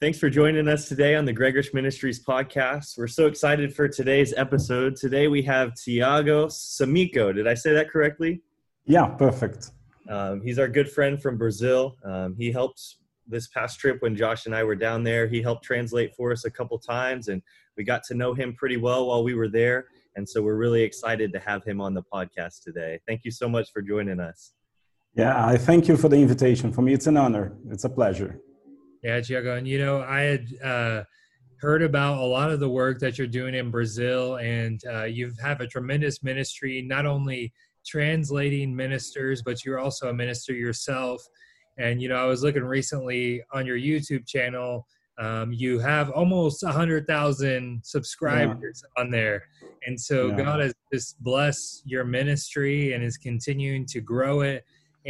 Thanks for joining us today on the Gregorish Ministries podcast. We're so excited for today's episode. Today we have Tiago Samico. Did I say that correctly? Yeah, perfect. Um, he's our good friend from Brazil. Um, he helped this past trip when Josh and I were down there. He helped translate for us a couple times, and we got to know him pretty well while we were there. And so we're really excited to have him on the podcast today. Thank you so much for joining us. Yeah, I thank you for the invitation. For me, it's an honor. It's a pleasure. Yeah, Tiago. And, you know, I had uh, heard about a lot of the work that you're doing in Brazil, and uh, you have a tremendous ministry, not only translating ministers, but you're also a minister yourself. And, you know, I was looking recently on your YouTube channel. Um, you have almost a hundred thousand subscribers yeah. on there, and so yeah. God has just blessed your ministry and is continuing to grow it.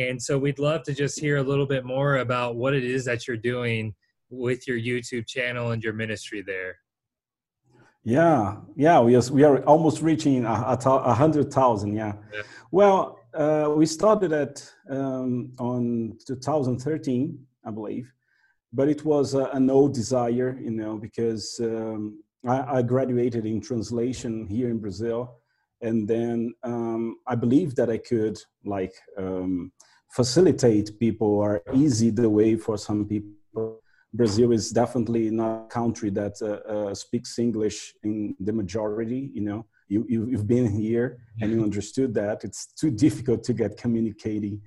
And so we'd love to just hear a little bit more about what it is that you're doing with your YouTube channel and your ministry there. Yeah, yeah, we are, we are almost reaching a, a hundred thousand. Yeah. yeah. Well, uh, we started at um, on 2013, I believe, but it was a, an old desire, you know, because um, I, I, graduated in translation here in Brazil, and then um, I believed that I could like um, facilitate people or easy the way for some people. Brazil is definitely not a country that uh, uh, speaks English in the majority. You know, you, you have been here and you understood that it's too difficult to get communicating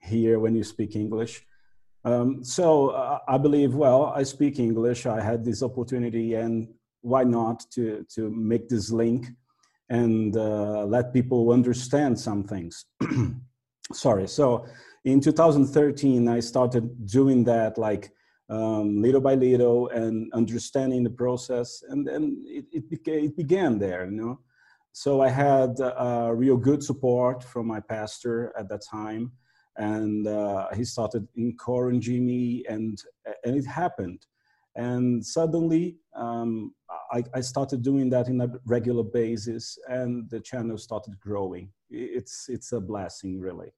here when you speak English. Um, so uh, I believe, well, I speak English. I had this opportunity, and why not to to make this link and uh, let people understand some things. Sorry. So in 2013 i started doing that like um, little by little and understanding the process and then it, it, began, it began there you know? So i had uh, real good support from my pastor at that time and uh, he started encouraging me and and it happened. And suddenly um, I, I, started doing that in a regular basis and the channel started growing. It's it's a blessing really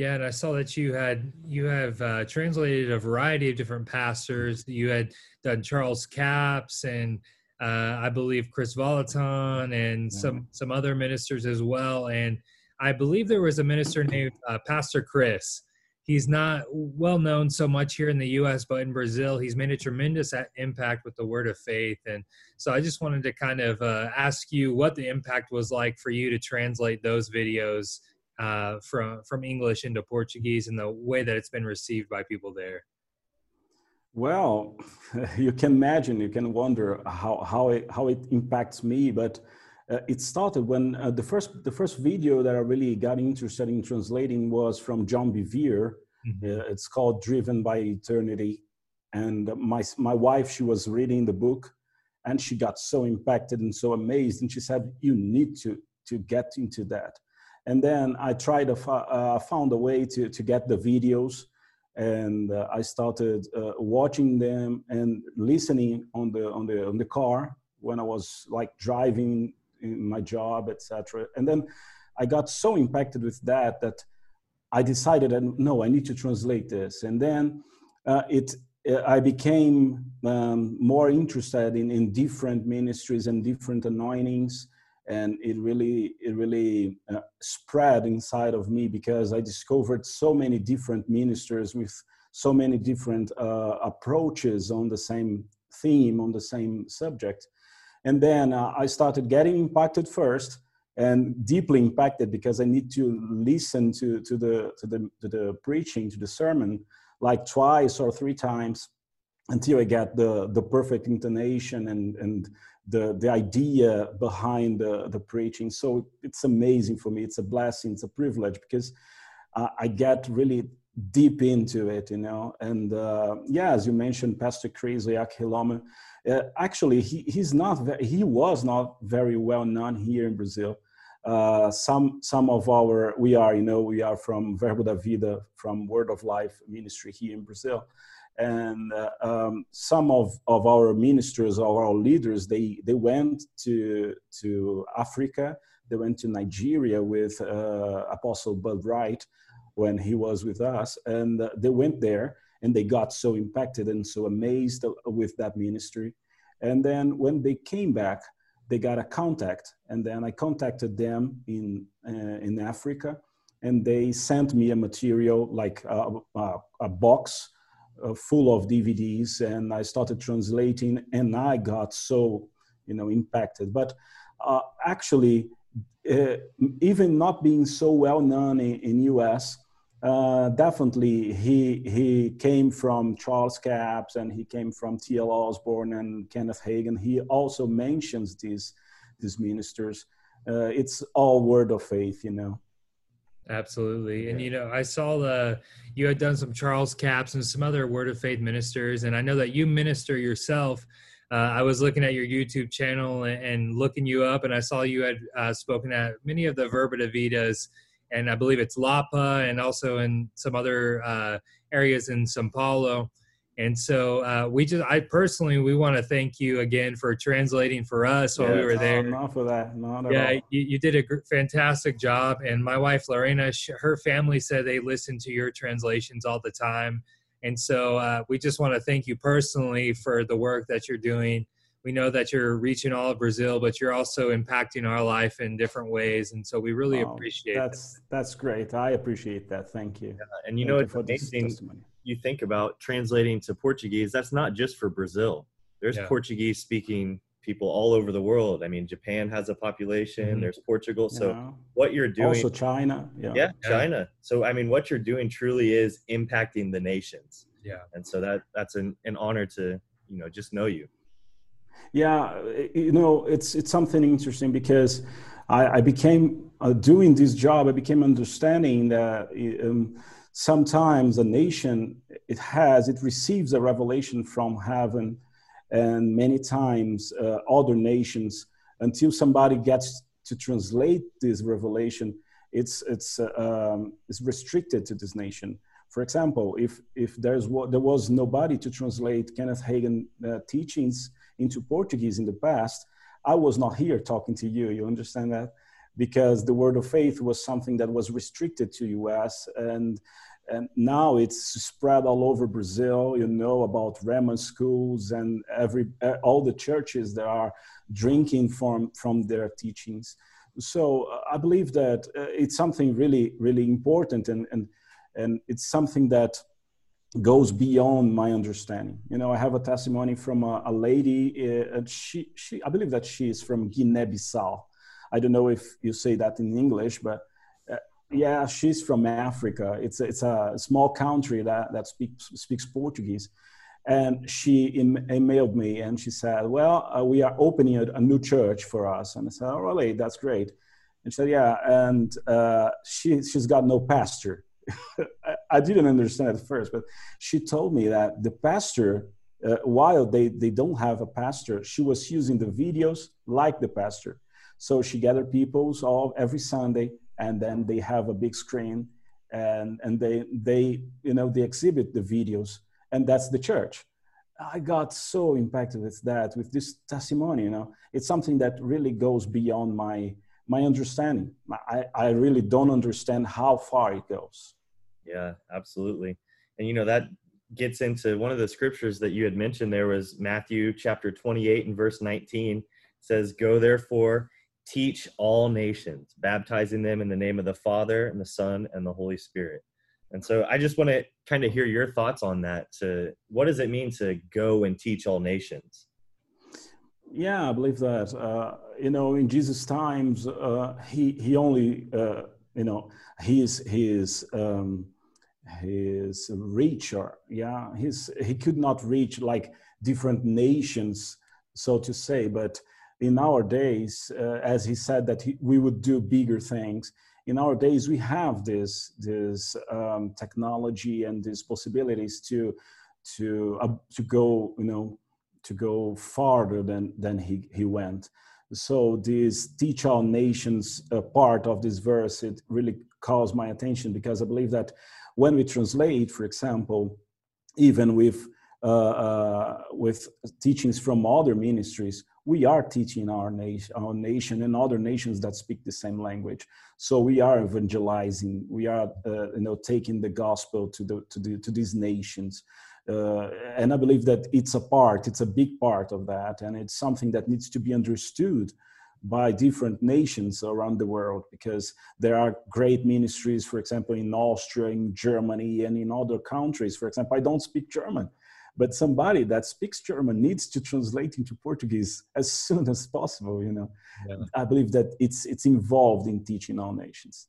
yeah, and I saw that you had you have uh, translated a variety of different pastors. You had done Charles Capps and uh, I believe Kris Vallotton and some some other ministers as well. And I believe there was a minister named uh, Pastor Chris. He's not well known so much here in the U.S., but in Brazil, he's made a tremendous impact with the Word of Faith. And so, I just wanted to kind of uh, ask you what the impact was like for you to translate those videos uh, from from English into Portuguese and the way that it's been received by people there? Well, you can imagine, you can wonder how how it how it impacts me, but. Uh, it started when uh, the first the first video that I really got interested in translating was from John Bevere. Mm-hmm. Uh, it's called "Driven by Eternity," and my my wife she was reading the book, and she got so impacted and so amazed, and she said, "You need to to get into that." And then I tried to uh, found a way to, to get the videos and uh, I started uh, watching them and listening on the, on the, on the car when I was like driving in my job, etc. And then I got so impacted with that that I decided, that, no, I need to translate this. And then uh, it, I became um, more interested in, in different ministries and different anointings and it really it really uh, spread inside of me because i discovered so many different ministers with so many different uh, approaches on the same theme on the same subject. And then uh, i started getting impacted first and deeply impacted because i need to listen to, to the to the to the preaching to the sermon like twice or three times until i get the the perfect intonation and and the the idea behind the, the preaching. So it's amazing for me. It's a blessing. It's a privilege because uh, I get really deep into it, you know. And uh, yeah, as you mentioned, Pastor Chris Oyakhilome, uh, actually he he's not very, he was not very well known here in Brazil. Uh, some some of our we are you know we are from Verbo da Vida from Word of Life ministry here in Brazil and uh, um, some of, of our ministers or our leaders they they went to to africa. They went to nigeria with uh, apostle bud wright when he was with us. And uh, they went there and they got so impacted and so amazed with that ministry. And then when they came back, they got a contact, and then I contacted them in uh, in Africa, and they sent me a material like a, a, a box uh, full of DVDs, and I started translating, and I got so you know impacted. But uh, actually, uh, even not being so well known in, in US, uh, definitely he he came from Charles Capps and he came from T.L. Osborn and Kenneth Hagin. He also mentions these these ministers. Uh, it's all word of faith, you know. Absolutely, and you know, I saw the you had done some Charles Capps and some other word of faith ministers, and I know that you minister yourself. Uh, I was looking at your YouTube channel and, and, looking you up, and I saw you had uh, spoken at many of the Verba Vidas and I believe it's Lapa and also in some other uh, areas in Sao Paulo. And so uh, we just, I personally, we want to thank you again for translating for us while we were there. not for that, not yeah, you, you, did a fantastic job. And my wife Lorena, her family said they listen to your translations all the time. And so uh, we just want to thank you personally for the work that you're doing we know that you're reaching all of Brazil, but you're also impacting our life in different ways, and so we really oh, appreciate that's that. that's great. I appreciate that. Thank you. Yeah, and you Thank know, it's amazing. You think about translating to Portuguese. That's not just for Brazil. There's yeah. Portuguese speaking people all over the world. I mean, Japan has a population. Mm-hmm. There's Portugal. So yeah. what you're doing, also China. Yeah. yeah, China. So I mean, what you're doing truly is impacting the nations. Yeah, and so that that's an, an honor to you know just know you. Yeah, you know, it's it's something interesting because I, I became uh, doing this job. I became understanding that um, sometimes a nation it has it receives a revelation from heaven, and many times uh, other nations until somebody gets to translate this revelation, it's it's uh, um, it's restricted to this nation. For example, if if there's what there was nobody to translate Kenneth Hagin uh, teachings into Portuguese in the past, I was not here talking to you. You understand that? Because the word of faith was something that was restricted to US and and now it's spread all over Brazil. You know about Rhema schools and every all the churches that are drinking from from their teachings. So uh, I believe that uh, it's something really really important and and and it's something that goes beyond my understanding. You know, I have a testimony from a, a lady. Uh, she, she, I believe that she is from Guinea-Bissau. I don't know if you say that in English, but uh, yeah, she's from Africa. It's a, it's a small country that that speaks speaks Portuguese. And she emailed me and she said, "Well, uh, we are opening a, a, new church for us." And I said, "Oh, really? That's great." And she said, "Yeah." And uh, she she's got no pastor I didn't understand at first, but she told me that the pastor, uh, while they, they don't have a pastor, she was using the videos like the pastor. So she gathered people all every Sunday, and then they have a big screen, and and they they you know they exhibit the videos, and that's the church. I got so impacted with that, with this testimony. You know, it's something that really goes beyond my my understanding. I, I really don't understand how far it goes. Yeah, absolutely. And you know, that gets into one of the scriptures that you had mentioned there was Matthew chapter 28 and verse 19 says, Go therefore, teach all nations, baptizing them in the name of the Father and the Son and the Holy Spirit. And so I just want to kind of hear your thoughts on that. To what does it mean to go and teach all nations? Yeah, I believe that. Uh, you know, in Jesus' times, uh, he he only uh, you know his his um, his reach or yeah his he could not reach like different nations so to say but in our days uh, as he said that he, we would do bigger things. In our days we have this this um, technology and these possibilities to to uh, to go you know to go farther than than he he went. So this teach all nations uh, part of this verse it really calls my attention because i believe that when we translate for example even with uh, uh, with teachings from other ministries we are teaching our nation, our nation and other nations that speak the same language. So we are evangelizing. We are, uh, you know, taking the gospel to the to the to these nations. Uh, and I believe that it's a part, it's a big part of that, and it's something that needs to be understood by different nations around the world because there are great ministries, for example, in Austria, in Germany, and in other countries. For example, I don't speak German, but somebody that speaks German needs to translate into Portuguese as soon as possible. You know, yeah. I believe that it's it's involved in teaching all nations.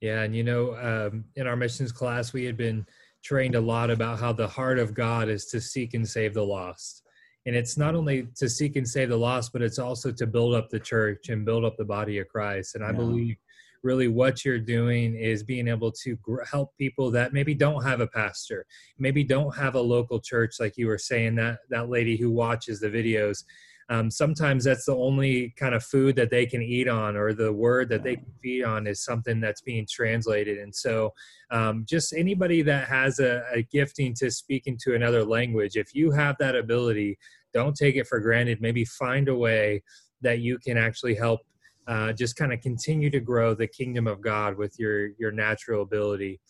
Yeah, and you know, um, in our missions class, we had been trained a lot about how the heart of God is to seek and save the lost and it's not only to seek and save the lost but it's also to build up the church and build up the body of christ and i yeah. believe really what you're doing is being able to help people that maybe don't have a pastor maybe don't have a local church like you were saying that that lady who watches the videos. Um, sometimes that's the only kind of food that they can eat on or the word that they can feed on is something that's being translated. And so um, just anybody that has a, a gifting to speaking to another language if you have that ability don't take it for granted. Maybe find a way that you can actually help uh, just kind of continue to grow the kingdom of god with your your natural ability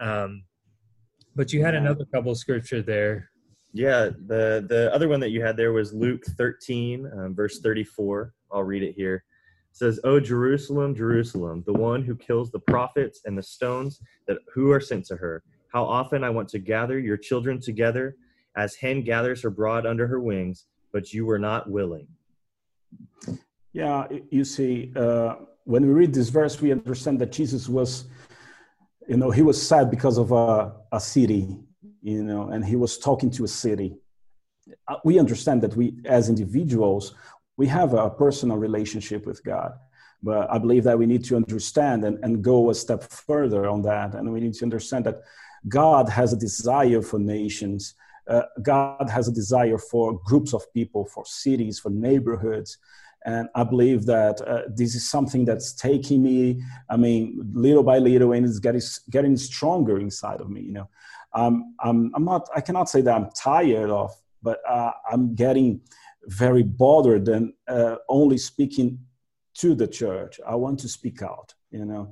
um, but you had another couple scripture there yeah, the the other one that you had there was Luke 13, um, verse 34. I'll read it here. It says, "O Jerusalem, Jerusalem, the one who kills the prophets and the stones that who are sent to her. How often I want to gather your children together, as hen gathers her brood under her wings, but you were not willing." Yeah, you see, uh, when we read this verse, we understand that Jesus was, you know, he was sad because of a, a city you know, and he was talking to a city. Uh, we understand that we, as individuals, we have a personal relationship with God. But I believe that we need to understand and, and go a step further on that. And we need to understand that God has a desire for nations. Uh, God has a desire for groups of people, for cities, for neighborhoods. And I believe that uh, this is something that's taking me, I mean, little by little, and it's getting, getting stronger inside of me, you know um, I'm, I'm not, I cannot say that I'm tired of, but uh, I'm getting very bothered and uh, only speaking to the church. I want to speak out, you know.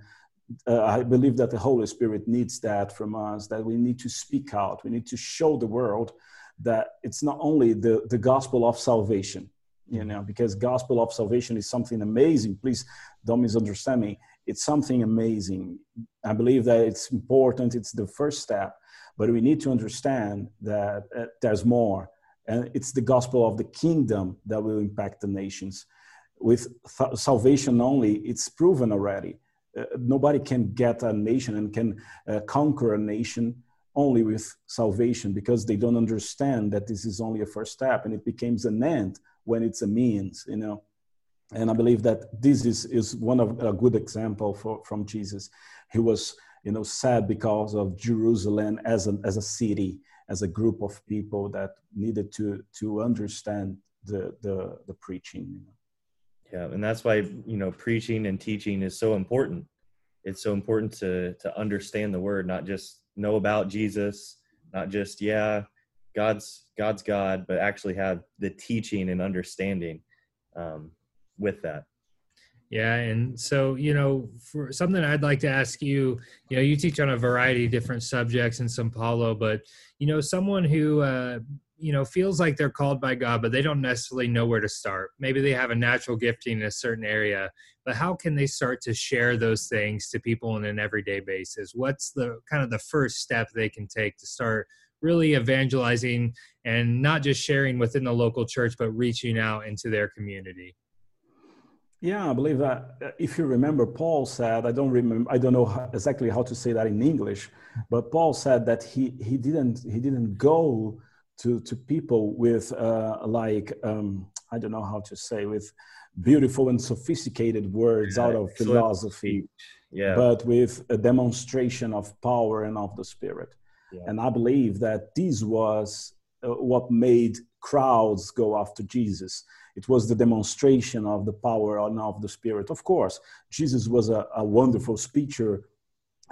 Uh, I believe that the Holy Spirit needs that from us, that we need to speak out. We need to show the world that it's not only the, the gospel of salvation, you know, because gospel of salvation is something amazing. Please don't misunderstand me. It's something amazing. I believe that it's important. It's the first step but we need to understand that uh, there's more. And it's the gospel of the kingdom that will impact the nations. With th- salvation only, it's proven already. Uh, nobody can get a nation and can uh, conquer a nation only with salvation because they don't understand that this is only a first step and it becomes an end when it's a means, you know. And I believe that this is, is one of a good example for, from Jesus. He was you know, sad because of Jerusalem as a, as a city, as a group of people that needed to, to understand the, the, the preaching. You know? Yeah, and that's why, you know, preaching and teaching is so important. It's so important to, to understand the word, not just know about Jesus, not just, yeah, God's God's God, but actually have the teaching and understanding um, with that. Yeah, and so you know, for something I'd like to ask you, you know, you teach on a variety of different subjects in São Paulo, but you know, someone who uh, you know feels like they're called by God, but they don't necessarily know where to start. Maybe they have a natural gifting in a certain area, but how can they start to share those things to people on an everyday basis? What's the kind of the first step they can take to start really evangelizing and not just sharing within the local church, but reaching out into their community? Yeah, I believe that uh, if you remember, Paul said, I don't remember, I don't know how, exactly how to say that in English, but Paul said that he, he didn't he didn't go to to people with uh, like um, I don't know how to say with beautiful and sophisticated words yeah, out of philosophy, yeah, but with a demonstration of power and of the Spirit. And I believe that this was uh, what made crowds go after Jesus. It was the demonstration of the power and of the spirit. Of course jesus was a, a wonderful speaker.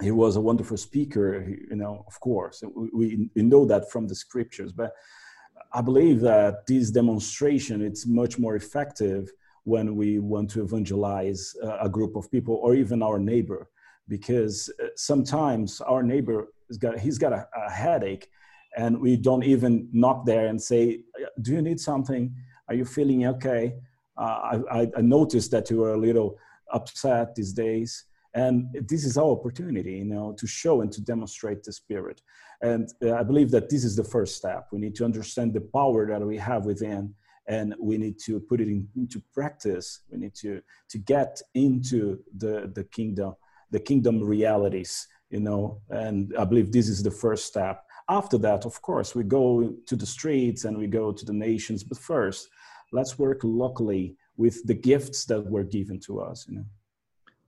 He was a wonderful speaker you know of course. We, we know that from the scriptures. But I believe that this demonstration it's much more effective when we want to evangelize a group of people or even our neighbor, because uh, sometimes our neighbor has got he's got a, a headache, and we don't even knock there and say, "Do you need something? Are you feeling okay?" Uh, I, I noticed that you were a little upset these days. And this is our opportunity you know to show and to demonstrate the spirit. And uh, i believe that this is the first step. We need to understand the power that we have within and we need to put it in, into practice. We need to to get into the the kingdom the kingdom realities you know and i believe this is the first step after that of course we go to the streets and we go to the nations but first let's work locally with the gifts that were given to us you know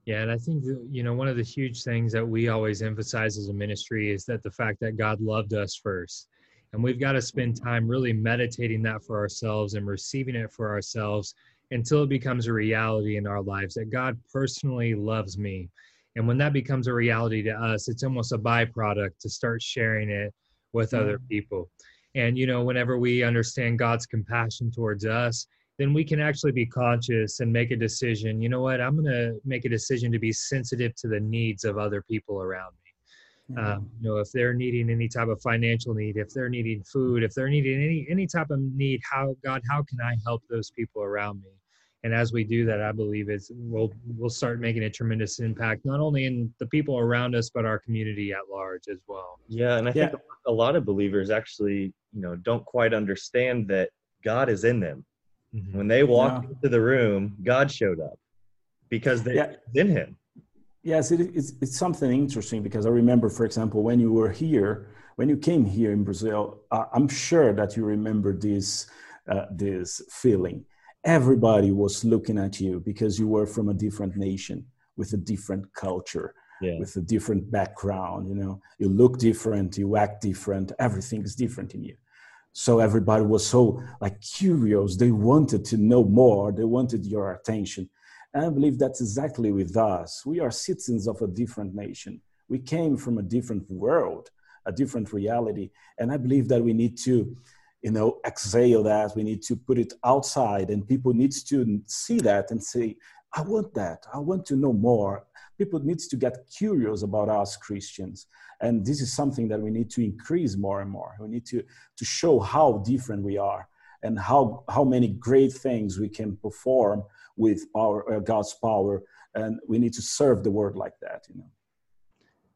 yeah, and I think you know one of the huge things that we always emphasize as a ministry is that the fact that God loved us first. And we've got to spend time really meditating that for ourselves and receiving it for ourselves until it becomes a reality in our lives that God personally loves me. And when that becomes a reality to us, it's almost a byproduct to start sharing it with other people. And you know, whenever we understand God's compassion towards us, then we can actually be conscious and make a decision. You know what? I'm going to make a decision to be sensitive to the needs of other people around me. Mm-hmm. Um, you know, if they're needing any type of financial need, if they're needing food, if they're needing any any type of need, how God, how can I help those people around me? And as we do that, I believe it's we'll we'll start making a tremendous impact not only in the people around us, but our community at large as well. Yeah, and I think a lot of believers actually, you know, don't quite understand that God is in them Mm-hmm. When they walked yeah. into the room, God showed up because they yeah. in Him. Yes, it, it's, it's something interesting because I remember, for example, when you were here, when you came here in Brazil, uh, I'm sure that you remember this uh, this feeling. Everybody was looking at you because you were from a different nation with a different culture, yeah. with a different background. You know, you look different, you act different, everything is different in you. So everybody was so like curious. They wanted to know more. They wanted your attention. And i believe that's exactly with us. We are citizens of a different nation. We came from a different world a different reality. And i believe that we need to you know exhale that we need to put it outside and people need to see that and say i want that. I want to know more. People need to get curious about us christians and this is something that we need to increase more and more. We need to to show how different we are and how how many great things we can perform with our uh, god's power and we need to serve the world like that you know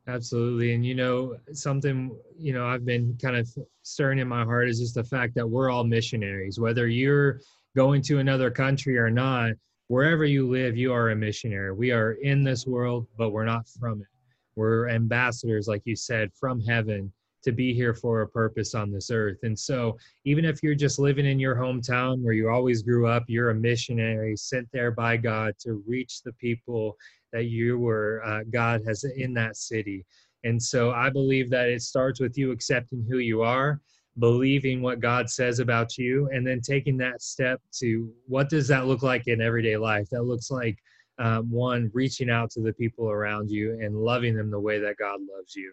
absolutely and you know something you know i've been kind of stirring in my heart is just the fact that we're all missionaries. Whether you're going to another country or not wherever you live you are a missionary. We are in this world but we're not from it. We're ambassadors, like you said, from heaven to be here for a purpose on this earth. And so, even if you're just living in your hometown where you always grew up, you're a missionary sent there by God to reach the people that you were, uh, God has in that city. And so, I believe that it starts with you accepting who you are, believing what God says about you, and then taking that step to what does that look like in everyday life? That looks like um, one reaching out to the people around you and loving them the way that god loves you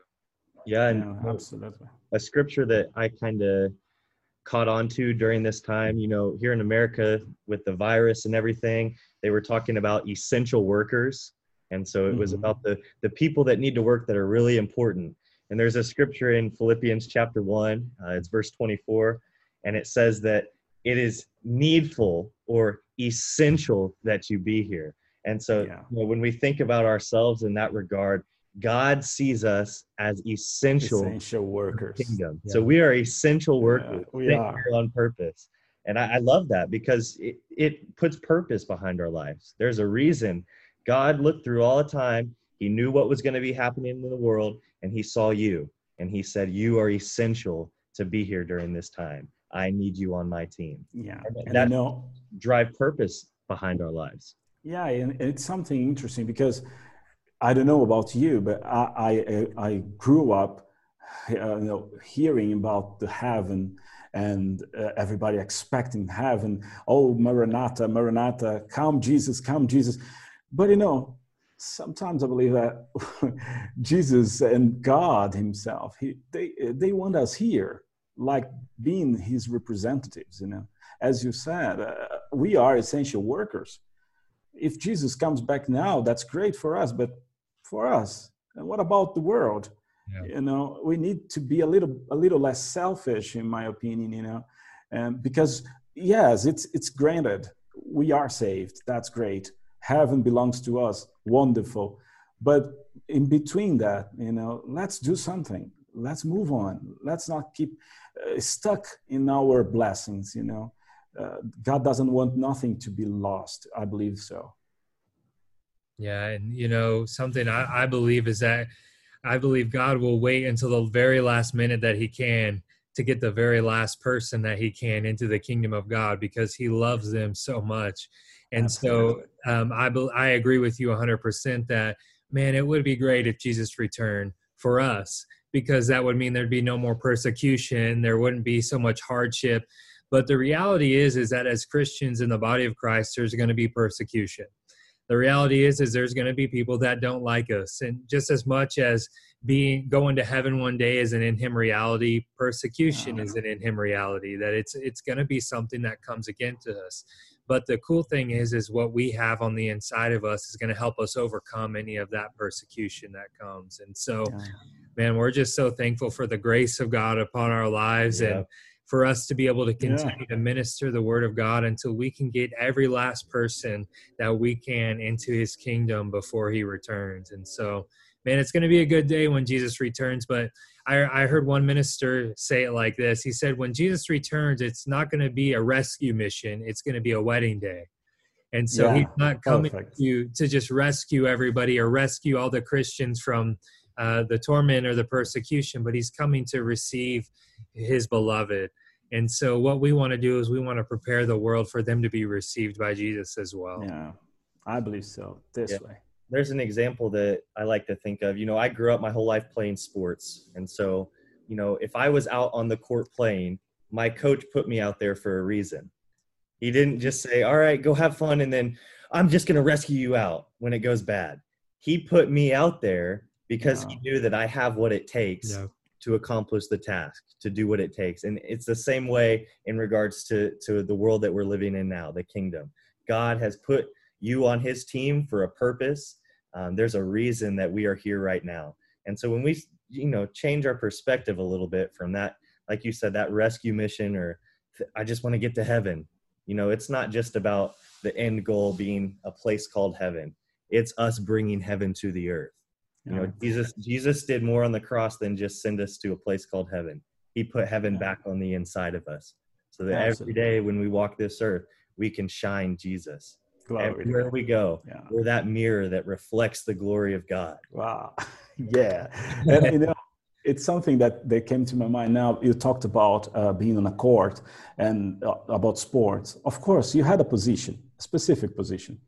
yeah and yeah, absolutely a scripture that i kind of caught on to during this time you know here in america with the virus and everything they were talking about essential workers and so it was mm-hmm. about the the people that need to work that are really important and there's a scripture in philippians chapter 1 uh, it's verse 24 and it says that it is needful or essential that you be here and so yeah. you know, when we think about ourselves in that regard, God sees us as essential, essential workers. Kingdom. Yeah. So we are essential workers. Yeah, we are on purpose. And I, I love that because it, it puts purpose behind our lives. There's a reason God looked through all the time. He knew what was going to be happening in the world, and He saw you. And He said, You are essential to be here during this time. I need you on my team. Yeah. And, and that know, drive purpose behind our lives. Yeah, and it's something interesting because I don't know about you, but I I, I grew up, uh, you know, hearing about the heaven and uh, everybody expecting heaven. Oh, Maranatha, Maranatha, come Jesus, come Jesus. But you know, sometimes I believe that Jesus and God Himself, he, they they want us here like being his representatives you know. As you said uh, we are essential workers. If jesus comes back now that's great for us but for us and what about the world? Yeah. you know we need to be a little a little less selfish in my opinion you know. And because yes it's it's granted. We are saved. That's great heaven belongs to us. Wonderful. But in between that you know let's do something. Let's move on. Let's not keep uh, stuck in our blessings you know. Uh, god doesn't want nothing to be lost. I believe so. Yeah and you know something I, I believe is that i believe god will wait until the very last minute that he can to get the very last person that he can into the kingdom of god because he loves them so much. And Absolutely. so um, I, I agree with you 100% that man it would be great if jesus returned for us because that would mean there'd be no more persecution there wouldn't be so much hardship. But the reality is is that as christians in the body of christ there's going to be persecution the reality is is there's going to be people that don't like us and just as much as being going to heaven one day is an in him reality persecution is an in him reality that it's it's going to be something that comes against us. But the cool thing is is what we have on the inside of us is going to help us overcome any of that persecution that comes. And so man we're just so thankful for the grace of god upon our lives yeah. and for us to be able to continue yeah. to minister the word of God until we can get every last person that we can into his kingdom before he returns. And so, man, it's going to be a good day when Jesus returns. But I, I heard one minister say it like this He said, When Jesus returns, it's not going to be a rescue mission, it's going to be a wedding day. And so yeah, he's not coming to, to just rescue everybody or rescue all the Christians from uh, the torment or the persecution, but he's coming to receive his beloved. And so, what we want to do is we want to prepare the world for them to be received by Jesus as well. Yeah, I believe so. This yeah. way. There's an example that I like to think of. You know, I grew up my whole life playing sports. And so, you know, if I was out on the court playing, my coach put me out there for a reason. He didn't just say, All right, go have fun. And then I'm just going to rescue you out when it goes bad. He put me out there because he knew that I have what it takes yeah to accomplish the task to do what it takes. And it's the same way in regards to to the world that we're living in now the kingdom. God has put you on his team for a purpose. Um, there's a reason that we are here right now. And so when we you know change our perspective a little bit from that like you said that rescue mission or i just want to get to heaven. You know it's not just about the end goal being a place called heaven. It's us bringing heaven to the earth you know, Jesus Jesus did more on the cross than just send us to a place called heaven. He put heaven back on the inside of us. So that Absolutely. every day when we walk this earth, we can shine Jesus. Glory Everywhere we go, yeah. we're that mirror that reflects the glory of God. Wow. yeah. and, you know, it's something that they came to my mind now. You talked about uh, being on a court and uh, about sports. Of course, you had a position, a specific position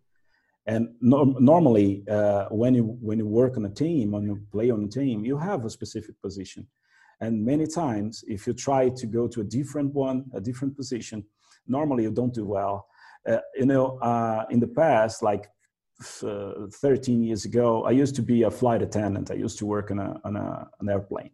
and no, normally, uh, when you when you work on a team, when you play on a team, you have a specific position. And many times, if you try to go to a different one, a different position, normally you don't do well. Uh, you know, uh, in the past, like uh, 13 years ago, I used to be a flight attendant. I used to work on a on a, an airplane.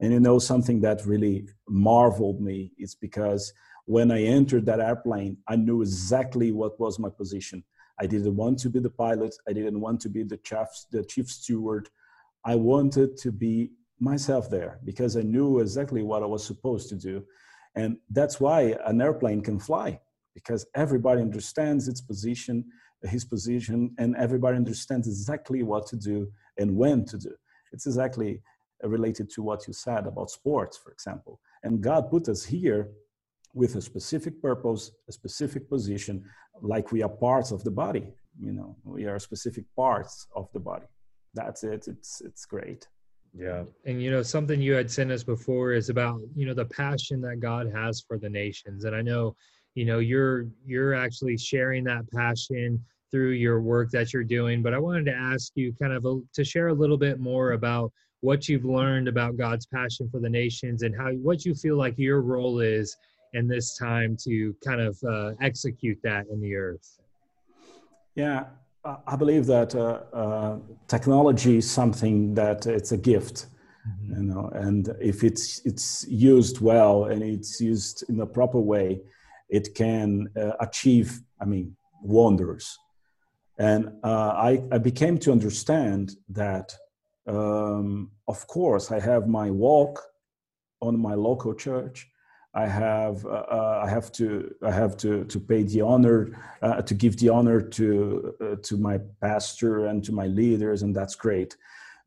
And you know, something that really marveled me is because when I entered that airplane, I knew exactly what was my position I didn't want to be the pilot. I didn't want to be the chief, the chief steward. I wanted to be myself there because I knew exactly what I was supposed to do. And that's why an airplane can fly because everybody understands its position, his position, and everybody understands exactly what to do and when to do. It's exactly related to what you said about sports, for example. And God put us here with a specific purpose, a specific position, like we are parts of the body. You know, we are specific parts of the body. That's it. It's it's great. Yeah. And you know, something you had sent us before is about, you know, the passion that God has for the nations. And I know, you know, you're you're actually sharing that passion through your work that you're doing, but I wanted to ask you kind of a, to share a little bit more about what you've learned about God's passion for the nations and how what you feel like your role is in this time to kind of uh, execute that in the earth? Yeah, I believe that uh, uh, technology is something that it's a gift mm-hmm. you know and if it's it's used well and it's used in a proper way it can uh, achieve i mean wonders and uh, I, I became to understand that um, of course i have my walk on my local church I have uh, uh, I have to I have to to pay the honor uh, to give the honor to uh, to my pastor and to my leaders and that's great,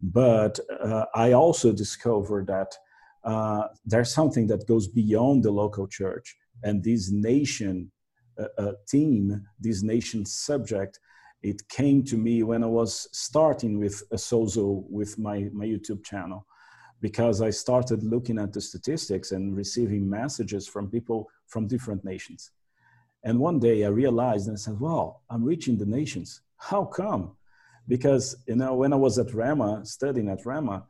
but uh, I also discovered that uh, there's something that goes beyond the local church and this nation team this nation subject it came to me when I was starting with a Sozo with my my YouTube channel because I started looking at the statistics and receiving messages from people from different nations. And one day I realized and I said, "Well, I'm reaching the nations. How come? Because you know, when I was at Rhema, studying at Rhema,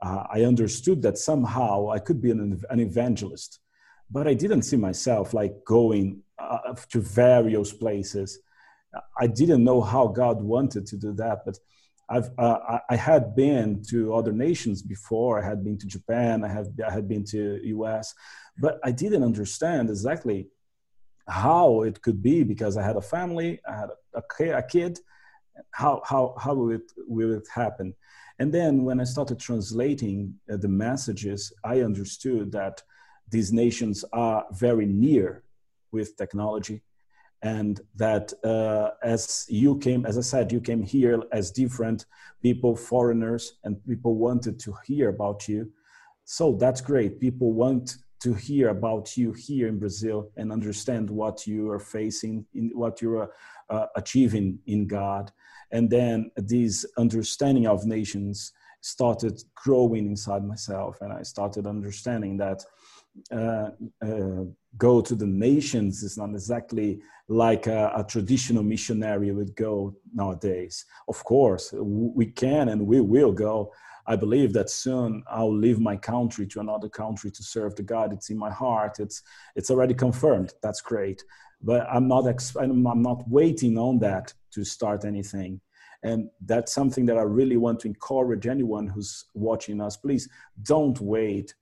uh, I understood that somehow I could be an, an, evangelist, but I didn't see myself like going uh, to various places. I didn't know how God wanted to do that, but I've uh, I had been to other nations before. I had been to Japan. I had I had been to U.S., but I didn't understand exactly how it could be because I had a family. I had a, a, kid. How how how will it will it happen? And then when I started translating uh, the messages, I understood that these nations are very near with technology and that uh, as you came as i said you came here as different people foreigners and people wanted to hear about you. So that's great. People want to hear about you here in brazil and understand what you are facing in what you're uh, achieving in god. And then this understanding of nations started growing inside myself and i started understanding that uh, uh, go to the nations is not exactly like a, a, traditional missionary would go nowadays. Of course, we can and we will go. I believe that soon I'll leave my country to another country to serve the God. It's in my heart. It's it's already confirmed. That's great. But I'm not I'm not waiting on that to start anything. And that's something that I really want to encourage anyone who's watching us. Please don't wait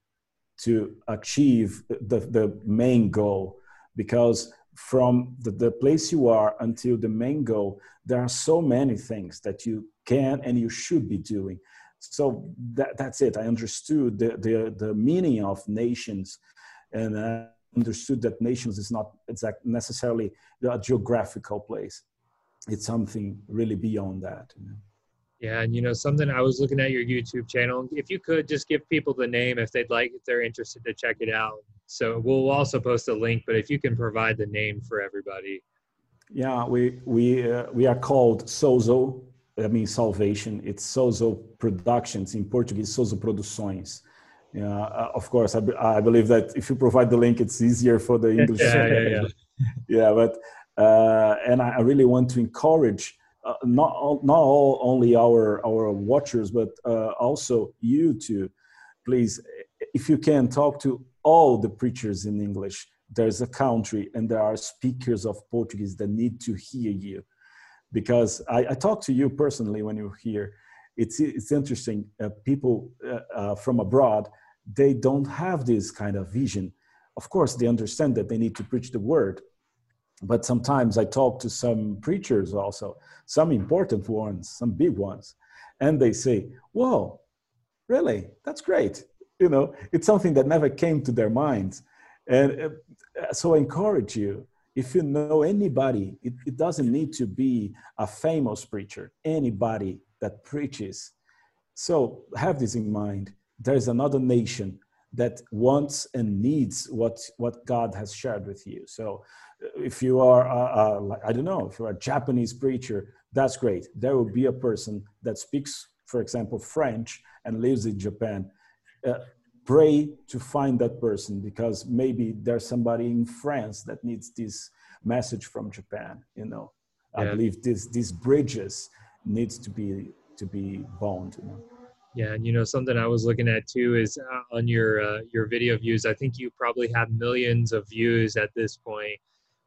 to achieve the, the main goal. Because from the, the place you are until the main goal there are so many things that you can and you should be doing. So that, that's it. I understood the, the, the meaning of nations and I understood that nations is not exact necessarily a geographical place. It's something really beyond that you know? Yeah, and you know something. I was looking at your YouTube channel. If you could just give people the name if they'd like, if they're interested to check it out. So we'll also post a link, but if you can provide the name for everybody. Yeah, we we uh, we are called Sozo. I mean salvation. It's Sozo Productions in Portuguese. Sozo Produções. Yeah, uh, of course. I, I believe that if you provide the link, it's easier for the English. yeah, yeah, yeah. yeah, but uh, and I really want to encourage uh, not not all only our our watchers, but uh, also you too. Please, if you can talk to all the preachers in English. There's a country and there are speakers of Portuguese that need to hear you, because I, I talk to you personally when you're here. It's it's interesting. Uh, people uh, uh, from abroad they don't have this kind of vision. Of course, they understand that they need to preach the word, but sometimes I talk to some preachers also, some important ones, some big ones, and they say, "Whoa, really? That's great." You know, it's something that never came to their minds, and uh, so I encourage you. If you know anybody, it, it doesn't need to be a famous preacher. Anybody that preaches. So have this in mind. There is another nation that wants and needs what what God has shared with you. So if you are, uh, uh, I don't know, if you're a Japanese preacher, that's great. There will be a person that speaks, for example, French and lives in Japan. Uh, pray to find that person because maybe there's somebody in France that needs this message from Japan. You know, yeah. I believe this these bridges needs to be to be bound. You know? Yeah, and you know something I was looking at too is uh, on your uh, your video views. I think you probably have millions of views at this point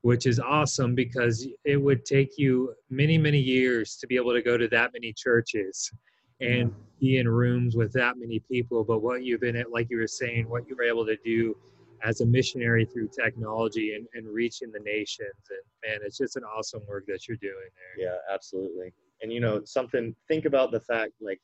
which is awesome because it would take you many many years to be able to go to that many churches and be in rooms with that many people. But what you've been at, like you were saying, what you were able to do as a missionary through technology and, and reaching the nations. And man, it's just an awesome work that you're doing there. Yeah, absolutely. And you know, something, think about the fact like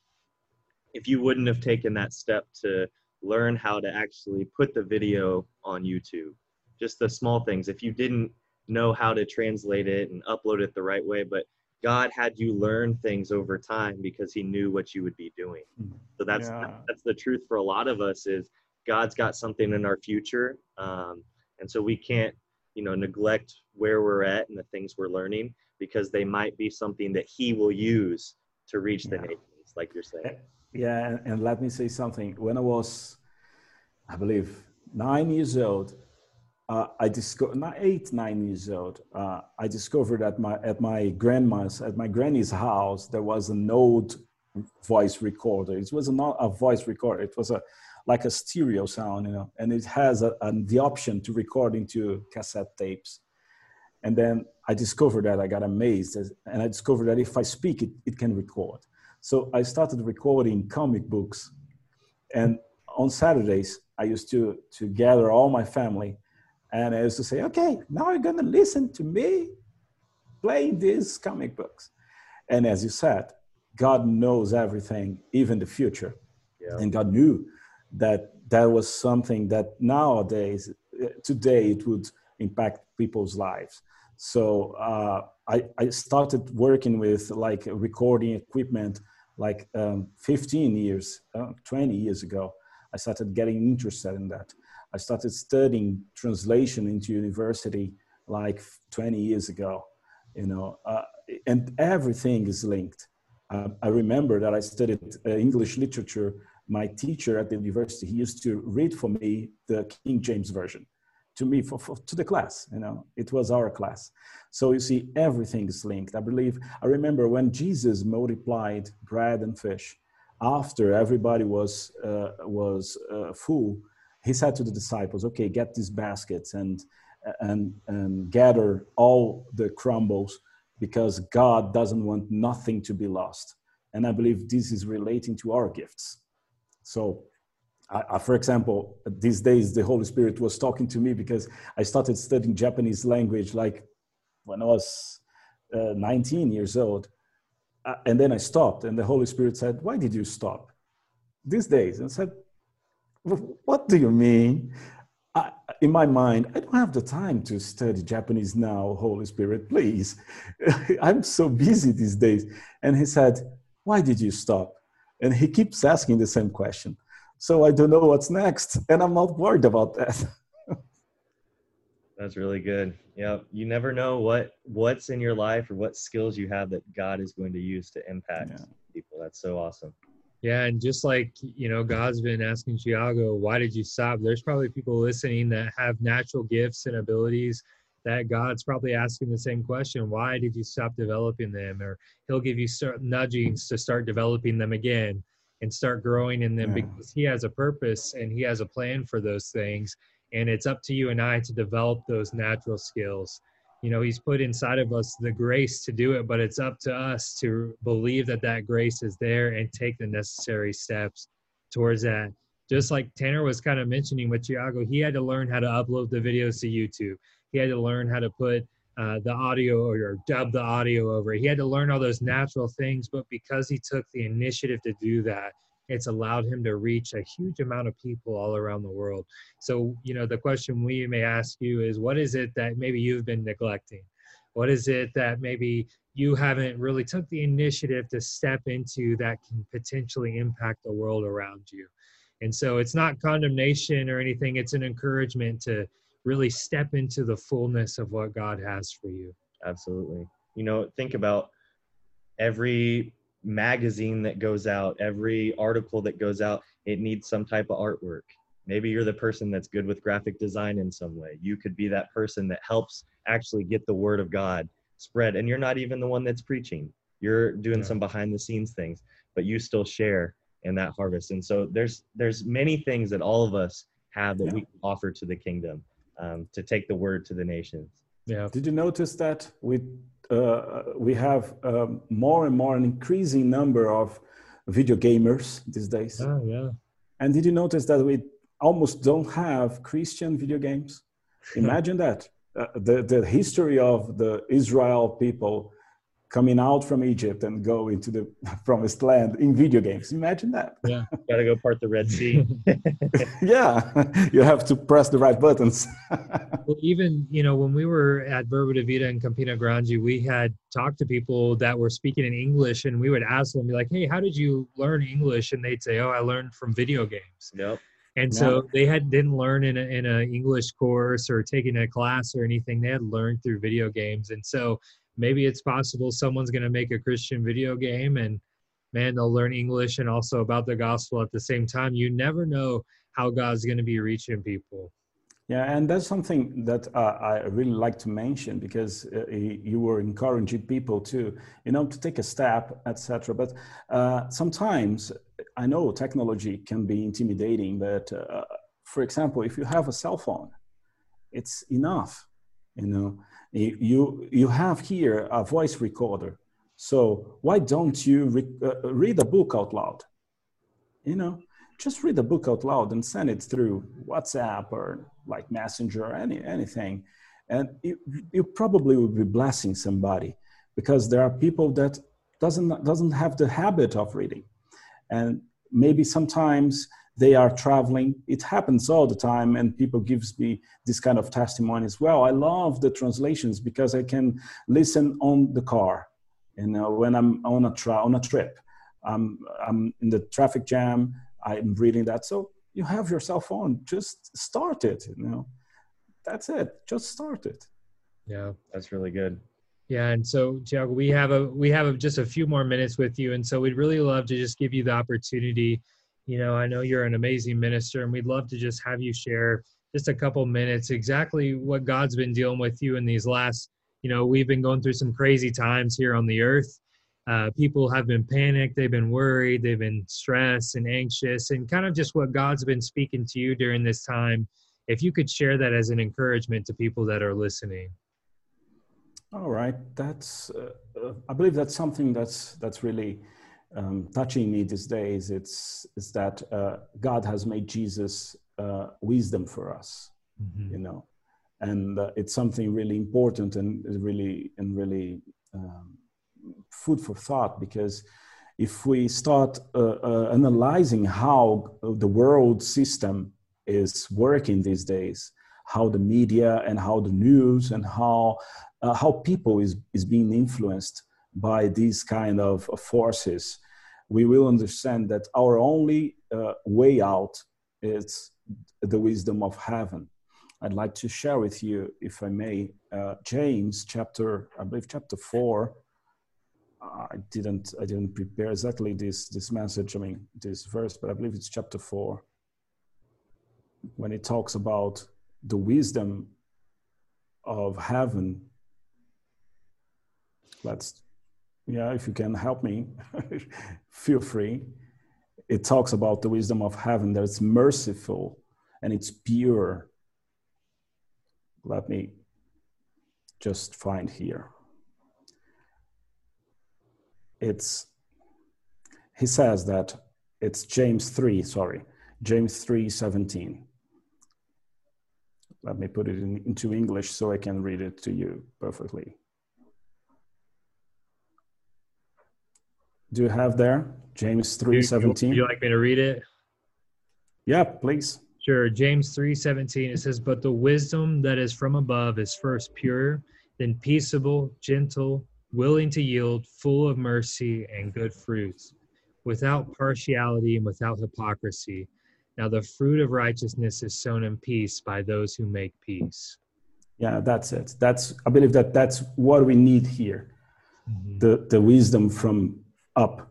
if you wouldn't have taken that step to learn how to actually put the video on YouTube, just the small things, if you didn't know how to translate it and upload it the right way, but God had you learn things over time because he knew what you would be doing. Hmm. So that's yeah. that's the truth for a lot of us is God's got something in our future. Um, and so we can't, you know, neglect where we're at and the things we're learning because they might be something that he will use to reach the yeah. nations, like you're saying. Yeah, and let me say something. When I was, I believe, nine years old, uh, I discovered eight, nine years old. Uh, I discovered at my at my grandma's at my granny's house there was an old voice recorder. It was not a voice recorder. It was a like a stereo sound, you know, and it has a, a, the option to record into cassette tapes. And then I discovered that I got amazed, and I discovered that if I speak, it, it can record. So I started recording comic books, and on Saturdays I used to to gather all my family, and I used to say, "Okay, now you're gonna listen to me playing these comic books." And as you said, God knows everything, even the future, yeah. and God knew that that was something that nowadays, uh, today, it would impact people's lives. So uh, I, I started working with like recording equipment like um, 15 years, uh, 20 years ago. I started getting interested in that. I started studying translation into university like 20 years ago, you know, uh, and everything is linked. Uh, I remember that I studied uh, English literature my teacher at the university, he used to read for me the King James Version to me for, for, to the class you know? It was our class. So you see everything is linked. I believe i remember when jesus multiplied bread and fish after everybody was uh, was uh, full he said to the disciples okay get these baskets and and and gather all the crumbles because god doesn't want nothing to be lost. And i believe this is relating to our gifts. So, I, for example, these days the Holy Spirit was talking to me because I started studying Japanese language like when I was uh, 19 years old. Uh, and then I stopped, and the Holy Spirit said, Why did you stop? These days. And I said, What do you mean? I, in my mind, I don't have the time to study Japanese now, Holy Spirit, please. I'm so busy these days. And he said, Why did you stop? and he keeps asking the same question so i don't know what's next and i'm not worried about that. That's really good. Yeah you never know what what's in your life or what skills you have that god is going to use to impact yeah. people. That's so awesome. Yeah and just like you know god's been asking Thiago why did you stop? There's probably people listening that have natural gifts and abilities that God's probably asking the same question why did you stop developing them? Or He'll give you certain nudgings to start developing them again and start growing in them yeah. because He has a purpose and He has a plan for those things. And it's up to you and I to develop those natural skills. You know, He's put inside of us the grace to do it, but it's up to us to believe that that grace is there and take the necessary steps towards that just like Tanner was kind of mentioning with Thiago, he had to learn how to upload the videos to YouTube. He had to learn how to put uh, the audio or dub the audio over. He had to learn all those natural things, but because he took the initiative to do that, it's allowed him to reach a huge amount of people all around the world. So, you know, the question we may ask you is what is it that maybe you've been neglecting? What is it that maybe you haven't really took the initiative to step into that can potentially impact the world around you? And so it's not condemnation or anything, it's an encouragement to really step into the fullness of what God has for you. Absolutely. You know, think about every magazine that goes out, every article that goes out, it needs some type of artwork. Maybe you're the person that's good with graphic design in some way. You could be that person that helps actually get the word of God spread. And you're not even the one that's preaching, you're doing yeah. some behind the scenes things, but you still share in that harvest. And so there's there's many things that all of us have that yeah. we offer to the kingdom um, to take the word to the nations. Yeah. Did you notice that we uh, we have um, more and more an increasing number of video gamers these days. Oh, yeah. And did you notice that we almost don't have Christian video games? Imagine that. Uh, the, the history of the Israel people coming out from Egypt and go into the promised land in video games. Imagine that. Yeah. Got to go part the Red Sea. yeah. You have to press the right buttons. well, even, you know, when we were at Verbo de Vida in Campina Grande, we had talked to people that were speaking in English and we would ask them, be like, hey, how did you learn English? And they'd say, oh, I learned from video games. Yep. And so they had didn't learn in a, in a English course or taking a class or anything. They had learned through video games. And so maybe it's possible someone's going to make a Christian video game and man, they'll learn English and also about the gospel at the same time. You never know how God's going to be reaching people. Yeah, and that's something that uh, I really like to mention because uh, you were encouraging people to, you know, to take a step, etc. But uh, sometimes I know technology can be intimidating, but uh, for example, if you have a cell phone, it's enough. You know, you you have here a voice recorder, so why don't you re- uh, read a book out loud? You know, just read the book out loud and send it through WhatsApp or like Messenger or any, anything. And you, you probably will be blessing somebody because there are people that doesn't, doesn't have the habit of reading. And maybe sometimes they are traveling. It happens all the time and people gives me this kind of testimony as well. I love the translations because I can listen on the car, you know, when I'm on a, tra- on a trip. I'm, I'm in the traffic jam I'm reading that. So you have your cell phone, just start it, you know. That's it. Just start it. Yeah. That's really good. Yeah, and so Tiago, we have a we have a, just a few more minutes with you, and so we'd really love to just give you the opportunity. You know, I know you're an amazing minister, and we'd love to just have you share just a couple minutes exactly what God's been dealing with you in these last. You know, we've been going through some crazy times here on the earth, uh, people have been panicked, they've been worried, they've been stressed and anxious, and kind of just what God's been speaking to you during this time. If you could share that as an encouragement to people that are listening. All right, that's uh, uh, I believe that's something that's that's really um, touching me these days. It's is that uh, God has made Jesus uh, wisdom for us, mm-hmm. you know, and uh, it's something really important and really and really. Um, food for thought because if we start uh, uh, analyzing how the world system is working these days, how the media and how the news and how uh, how people is is being influenced by these kind of forces, we will understand that our only uh, way out is the wisdom of heaven. I'd like to share with you, if I may, uh, James chapter, I believe chapter four, I didn't I didn't prepare exactly this this message. I mean this verse, but I believe it's chapter four when it talks about the wisdom of heaven. Let's yeah, if you can help me, feel free. It talks about the wisdom of heaven that it's merciful and it's pure. Let me just find here it's he says that it's James 3, sorry, James 3 17. Let me put it in, into English so I can read it to you perfectly. Do you have there James 3 17? Would you like me to read it? Yeah, please. Sure. James 3:17 it says, But the wisdom that is from above is first pure, then peaceable, gentle, willing to yield, full of mercy and good fruits, without partiality and without hypocrisy. Now, the fruit of righteousness is sown in peace by those who make peace. Yeah, that's it. That's I believe that that's what we need here. Mm-hmm. The the wisdom from up,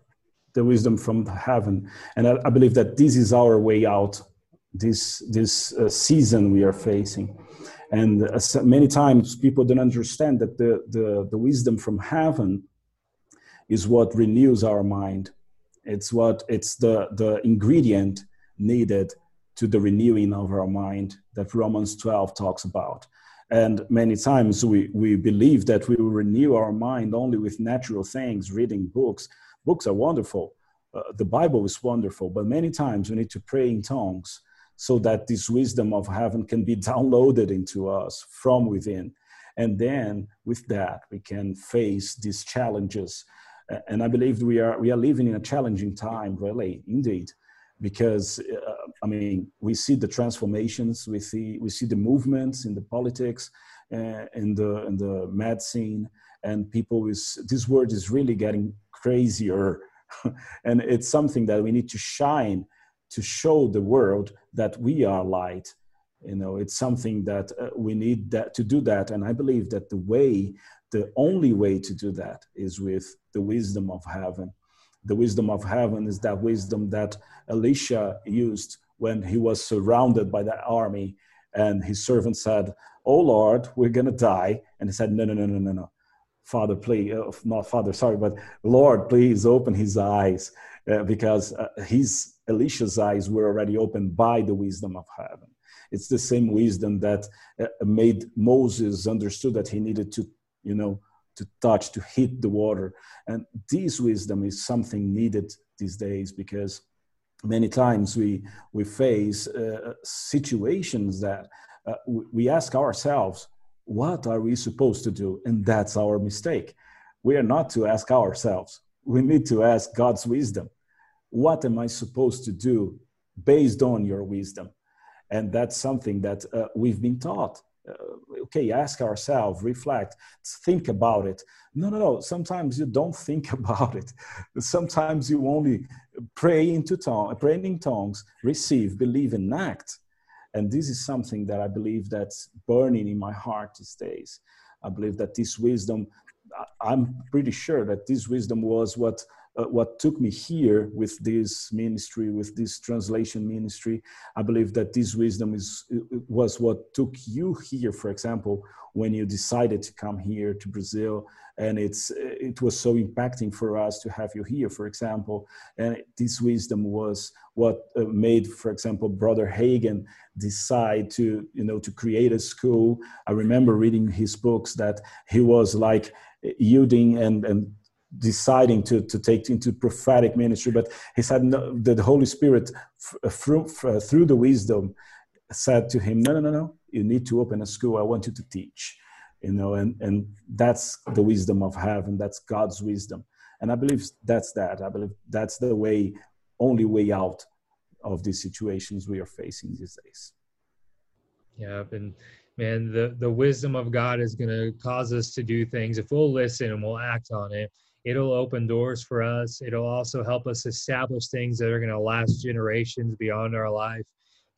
the wisdom from heaven, and I, I believe that this is our way out. This this uh, season we are facing and many times people don't understand that the, the, the wisdom from heaven is what renews our mind. It's what it's the, the ingredient needed to the renewing of our mind that Romans 12 talks about. And many times we, we believe that we will renew our mind only with natural things, reading books. Books are wonderful, uh, the Bible is wonderful, but many times we need to pray in tongues so that this wisdom of heaven can be downloaded into us from within. And then with that, we can face these challenges. And I believe we are, we are living in a challenging time, really, indeed, because uh, I mean, we see the transformations, we see, we see the movements in the politics, uh, in, the, in the medicine, and people is, this world is really getting crazier. And it's something that we need to shine to show the world that we are light. You know it's something that uh, we need that to do that. And i believe that the way the only way to do that is with the wisdom of heaven. The wisdom of heaven is that wisdom that elisha used when he was surrounded by the army. And his servant said oh lord we're going to die. And he said no no no no no no Father, please, uh, not Father, sorry, but Lord, please open his eyes uh, because uh, his Elisha's eyes were already opened by the wisdom of heaven. It's the same wisdom that uh, made Moses understood that he needed to, you know, to touch, to hit the water. And this wisdom is something needed these days because many times we we face uh, situations that uh, we ask ourselves what are we supposed to do? And that's our mistake. We are not to ask ourselves, we need to ask God's wisdom. What am I supposed to do based on your wisdom? And that's something that uh, we've been taught. Uh, okay, ask ourselves, reflect, think about it. No, no, no. Sometimes you don't think about it. Sometimes you only pray into tongue, pray in tongues, receive, believe, and act and this is something that i believe that's burning in my heart these days. I believe that this wisdom i'm pretty sure that this wisdom was what uh, what took me here with this ministry with this translation ministry i believe that this wisdom is was what took you here for example when you decided to come here to brazil. And it's it was so impacting for us to have you here for example. And this wisdom was what uh, made for example brother Hagin decide to you know to create a school. I remember reading his books that he was like yielding and and deciding to, to take into prophetic ministry but he said no, the holy spirit through, through the wisdom said to him no no no no you need to open a school. I want you to teach. You know and and that's the wisdom of heaven. That's god's wisdom. And i believe that's that. I believe that's the way only way out of these situations we are facing these days. Yeah and man the the wisdom of god is going to cause us to do things. If we'll listen and we'll act on it it'll open doors for us it'll also help us establish things that are going to last generations beyond our life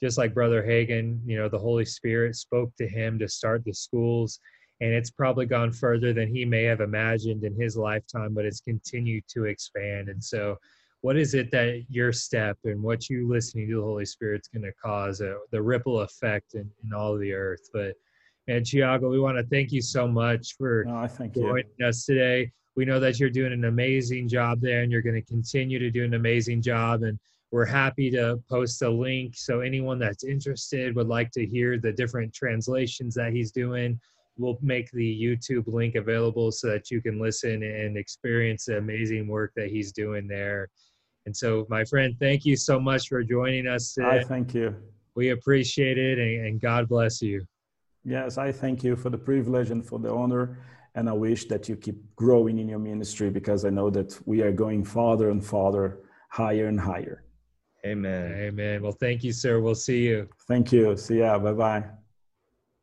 just like brother Hagin you know the holy spirit spoke to him to start the schools and it's probably gone further than he may have imagined in his lifetime but it's continued to expand and so what is it that your step and what you listening to the Holy Spirit's going to cause a, uh, the ripple effect in, in all of the earth? But and Tiago, we want to thank you so much for joining you. us today. We know that you're doing an amazing job there, and you're going to continue to do an amazing job. And we're happy to post a link so anyone that's interested would like to hear the different translations that he's doing. We'll make the YouTube link available so that you can listen and experience the amazing work that he's doing there. And so, my friend, thank you so much for joining us today. I thank you. We appreciate it, and, and God bless you. Yes, I thank you for the privilege and for the honor. And I wish that you keep growing in your ministry because I know that we are going farther and farther, higher and higher. Amen. Amen. Well, thank you, sir. We'll see you. Thank you. See ya. Bye bye.